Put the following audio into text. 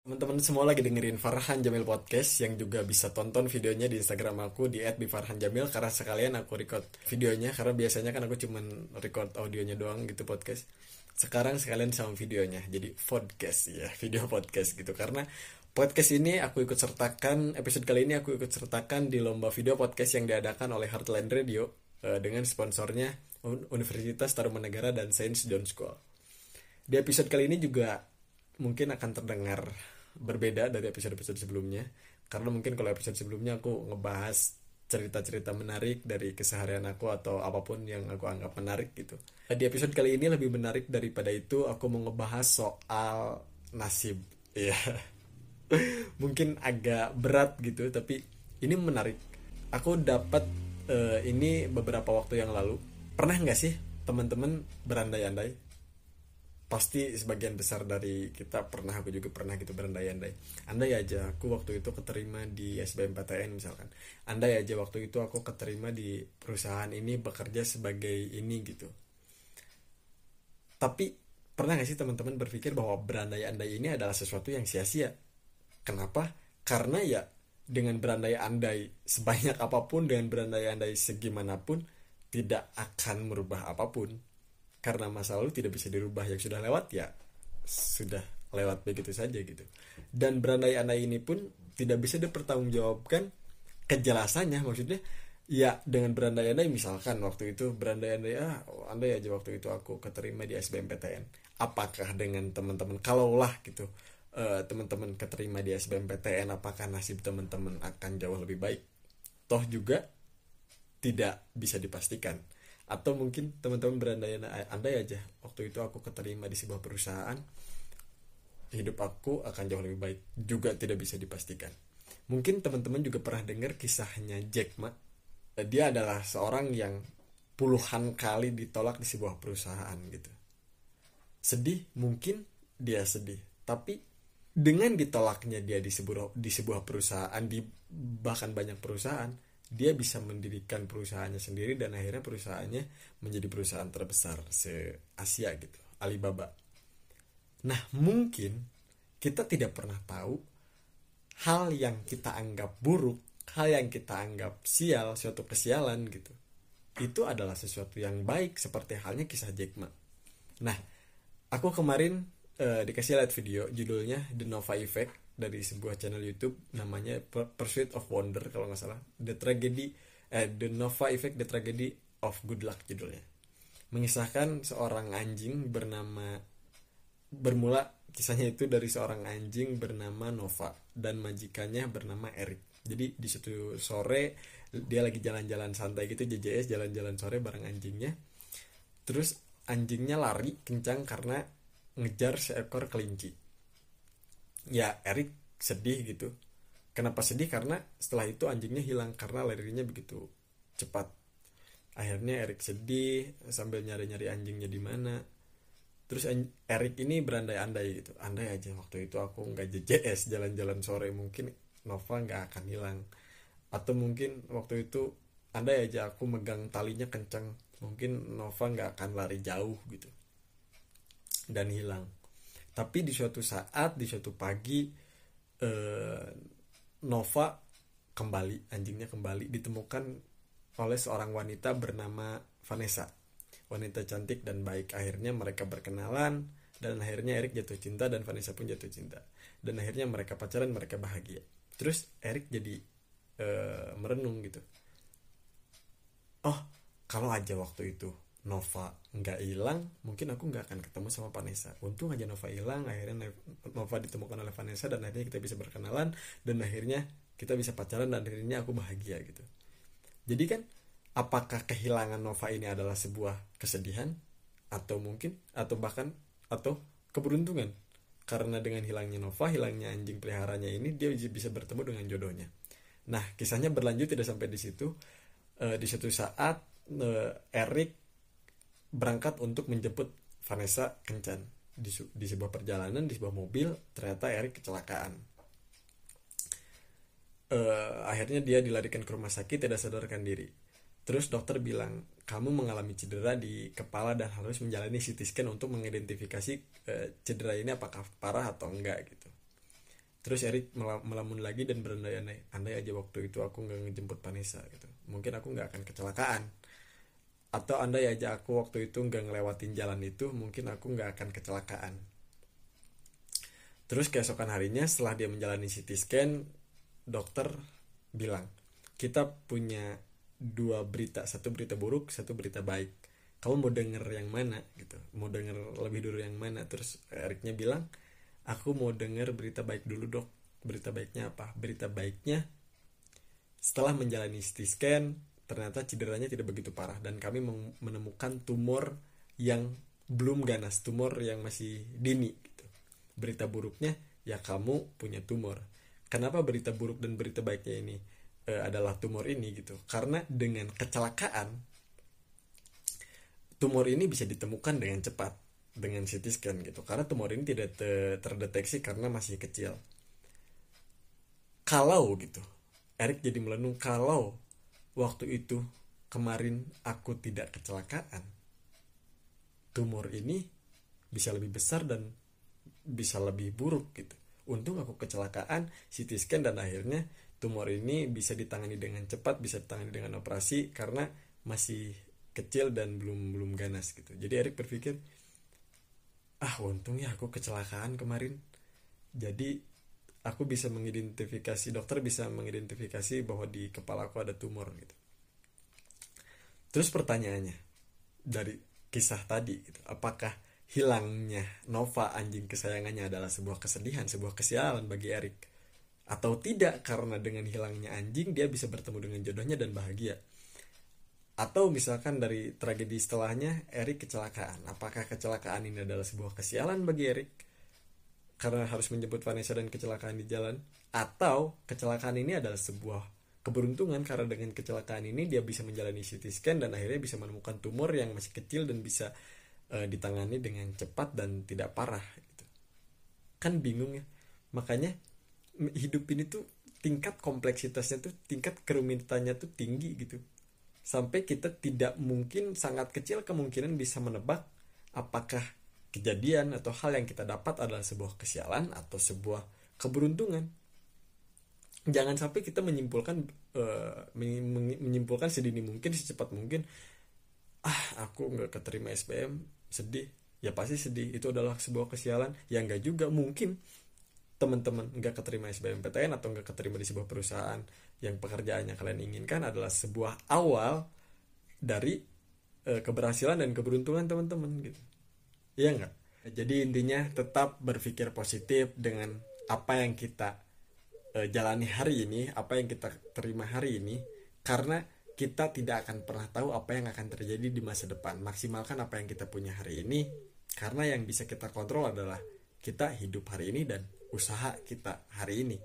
Teman-teman semua lagi dengerin Farhan Jamil Podcast yang juga bisa tonton videonya di Instagram aku di @bifarhanjamil karena sekalian aku record videonya karena biasanya kan aku cuman record audionya doang gitu podcast. Sekarang sekalian sama videonya jadi podcast ya, video podcast gitu karena podcast ini aku ikut sertakan episode kali ini aku ikut sertakan di lomba video podcast yang diadakan oleh Heartland Radio uh, dengan sponsornya Universitas Tarumanegara dan Saint John School. Di episode kali ini juga mungkin akan terdengar berbeda dari episode-episode sebelumnya karena mungkin kalau episode sebelumnya aku ngebahas cerita-cerita menarik dari keseharian aku atau apa pun yang aku anggap menarik gitu. Di episode kali ini lebih menarik daripada itu aku mau ngebahas soal nasib. Ya. mungkin agak berat gitu tapi ini menarik. Aku dapat uh, ini beberapa waktu yang lalu. Pernah nggak sih teman-teman berandai-andai pasti sebagian besar dari kita pernah aku juga pernah gitu berandai-andai. Andai aja aku waktu itu keterima di SBMPTN misalkan. Andai aja waktu itu aku keterima di perusahaan ini bekerja sebagai ini gitu. Tapi pernah gak sih teman-teman berpikir bahwa berandai-andai ini adalah sesuatu yang sia-sia? Kenapa? Karena ya dengan berandai-andai sebanyak apa pun dengan berandai-andai segimanapun tidak akan merubah apa pun karena masa lalu tidak bisa dirubah yang sudah lewat ya sudah lewat begitu saja gitu. Dan berandai-andai ini pun tidak bisa dipertanggungjawabkan kejelasannya maksudnya ya dengan berandai-andai misalkan waktu itu berandai-andai ah andai aja waktu itu aku keterima di SBMPTN apakah dengan teman-teman kalaulah gitu uh, teman-teman keterima di SBMPTN apakah nasib teman-teman akan jauh lebih baik? Toh juga tidak bisa dipastikan atau mungkin teman-teman berandai-andai aja waktu itu aku keterima di sebuah perusahaan hidup aku akan jauh lebih baik juga tidak bisa dipastikan. Mungkin teman-teman juga pernah dengar kisahnya Jack Ma. Dia adalah seorang yang puluhan kali ditolak di sebuah perusahaan gitu. Sedih mungkin dia sedih tapi dengan ditolaknya dia di sebuah di sebuah perusahaan di bahkan banyak perusahaan dia bisa mendirikan perusahaannya sendiri dan akhirnya perusahaannya menjadi perusahaan terbesar se Asia gitu Alibaba. Nah mungkin kita tidak pernah tahu hal yang kita anggap buruk hal yang kita anggap sial suatu kesialan gitu itu adalah sesuatu yang baik seperti halnya kisah Jack Ma nah aku kemarin uh, dikasih lihat video judulnya The Nova Effect dari sebuah channel YouTube namanya Pursuit of Wonder kalau nggak salah. The Tragedy eh The Nova Effect The Tragedy of Good Luck judulnya. Mengisahkan seorang anjing bernama bermula kisahnya itu dari seorang anjing bernama Nova dan majikannya bernama Eric. Jadi di suatu sore dia lagi jalan-jalan santai gitu JJS jalan-jalan sore bareng anjingnya. Terus anjingnya lari kencang karena ngejar seekor kelinci ya Erik sedih gitu. Kenapa sedih? Karena setelah itu anjingnya hilang karena larinya begitu cepat. Akhirnya Erik sedih sambil nyari-nyari anjingnya di mana. Terus Erik ini berandai-andai gitu. Andai aja waktu itu aku nggak JJS jalan-jalan sore mungkin Nova nggak akan hilang. Atau mungkin waktu itu andai aja aku megang talinya kencang mungkin Nova nggak akan lari jauh gitu. Dan hilang tapi di suatu saat di suatu pagi eh, Nova kembali anjingnya kembali ditemukan oleh seorang wanita bernama Vanessa. Wanita cantik dan baik. Akhirnya mereka berkenalan dan akhirnya Erik jatuh cinta dan Vanessa pun jatuh cinta. Dan akhirnya mereka pacaran mereka bahagia. Terus Erik jadi uh, merenung gitu. Oh kalau aja waktu itu Nova nggak hilang mungkin aku nggak akan ketemu sama Vanessa. Untung aja Nova hilang akhirnya Nova ditemukan oleh Vanessa dan akhirnya kita bisa berkenalan dan akhirnya kita bisa pacaran dan akhirnya aku bahagia gitu. Jadi kan apakah kehilangan Nova ini adalah sebuah kesedihan? Atau mungkin atau bahkan atau keberuntungan? Karena dengan hilangnya Nova hilangnya anjing peliharanya ini dia bisa bertemu dengan jodohnya. Nah kisahnya berlanjut tidak sampai di situ. E, di suatu saat e, Eric berangkat untuk menjemput Vanessa Kencan di, di sebuah perjalanan di sebuah mobil ternyata Eric kecelakaan. Uh, akhirnya dia dilarikan ke rumah sakit tidak sadarkan diri. Terus dokter bilang kamu mengalami cedera di kepala dan harus menjalani CT scan untuk mengidentifikasi uh, cedera ini apakah parah atau enggak gitu. Terus Erik melamun lagi dan berandai-andai andai aja waktu itu aku nggak ngejemput Vanessa gitu. Mungkin aku nggak akan kecelakaan atau andai aja aku waktu itu nggak ngelewatin jalan itu mungkin aku nggak akan kecelakaan. Terus keesokan harinya setelah dia menjalani CT scan dokter bilang kita punya dua berita satu berita buruk satu berita baik. Kamu mau denger yang mana? Gitu. Mau denger lebih dulu yang mana? Terus Eriknya bilang aku mau denger berita baik dulu dok. Berita baiknya apa? Berita baiknya setelah menjalani CT scan ternyata cederanya tidak begitu parah. Dan kami menemukan tumor yang belum ganas tumor yang masih dini gitu. berita buruknya ya kamu punya tumor. Kenapa berita buruk dan berita baiknya ini e, adalah tumor ini gitu? Karena dengan kecelakaan tumor ini bisa ditemukan dengan cepat dengan CT scan gitu. Karena tumor ini tidak te terdeteksi karena masih kecil. Kalau gitu. Erik jadi melenung kalau waktu itu kemarin aku tidak kecelakaan. Tumor ini bisa lebih besar dan bisa lebih buruk gitu. Untung aku kecelakaan CT scan dan akhirnya tumor ini bisa ditangani dengan cepat bisa ditangani dengan operasi karena masih kecil dan belum belum ganas gitu. Jadi Erik berpikir ah untung ya aku kecelakaan kemarin. Jadi aku bisa mengidentifikasi dokter bisa mengidentifikasi bahwa di kepala aku ada tumor gitu. Terus pertanyaannya dari kisah tadi gitu, apakah hilangnya Nova anjing kesayangannya adalah sebuah kesedihan sebuah kesialan bagi Erik atau tidak karena dengan hilangnya anjing dia bisa bertemu dengan jodohnya dan bahagia. Atau misalkan dari tragedi setelahnya Erik kecelakaan. Apakah kecelakaan ini adalah sebuah kesialan bagi Erik karena harus menjemput Vanessa dan kecelakaan di jalan. Atau kecelakaan ini adalah sebuah keberuntungan karena dengan kecelakaan ini dia bisa menjalani CT scan dan akhirnya bisa menemukan tumor yang masih kecil dan bisa uh, ditangani dengan cepat dan tidak parah gitu. kan bingung ya. Makanya hidup ini tuh tingkat kompleksitasnya tuh tingkat kerumitannya tuh tinggi gitu. Sampai kita tidak mungkin sangat kecil kemungkinan bisa menebak apakah kejadian atau hal yang kita dapat adalah sebuah kesialan atau sebuah keberuntungan. Jangan sampai kita menyimpulkan uh, menyimpulkan sedini mungkin secepat mungkin ah aku nggak keterima SPM sedih. Ya pasti sedih itu adalah sebuah kesialan. Yang enggak juga mungkin teman-teman nggak keterima SBMPTN atau nggak keterima di sebuah perusahaan yang pekerjaannya kalian inginkan adalah sebuah awal dari e, keberhasilan dan keberuntungan teman-teman gitu iya nggak jadi intinya tetap berpikir positif dengan apa yang kita e, jalani hari ini apa yang kita terima hari ini karena kita tidak akan pernah tahu apa yang akan terjadi di masa depan maksimalkan apa yang kita punya hari ini karena yang bisa kita kontrol adalah kita hidup hari ini dan usaha kita hari ini.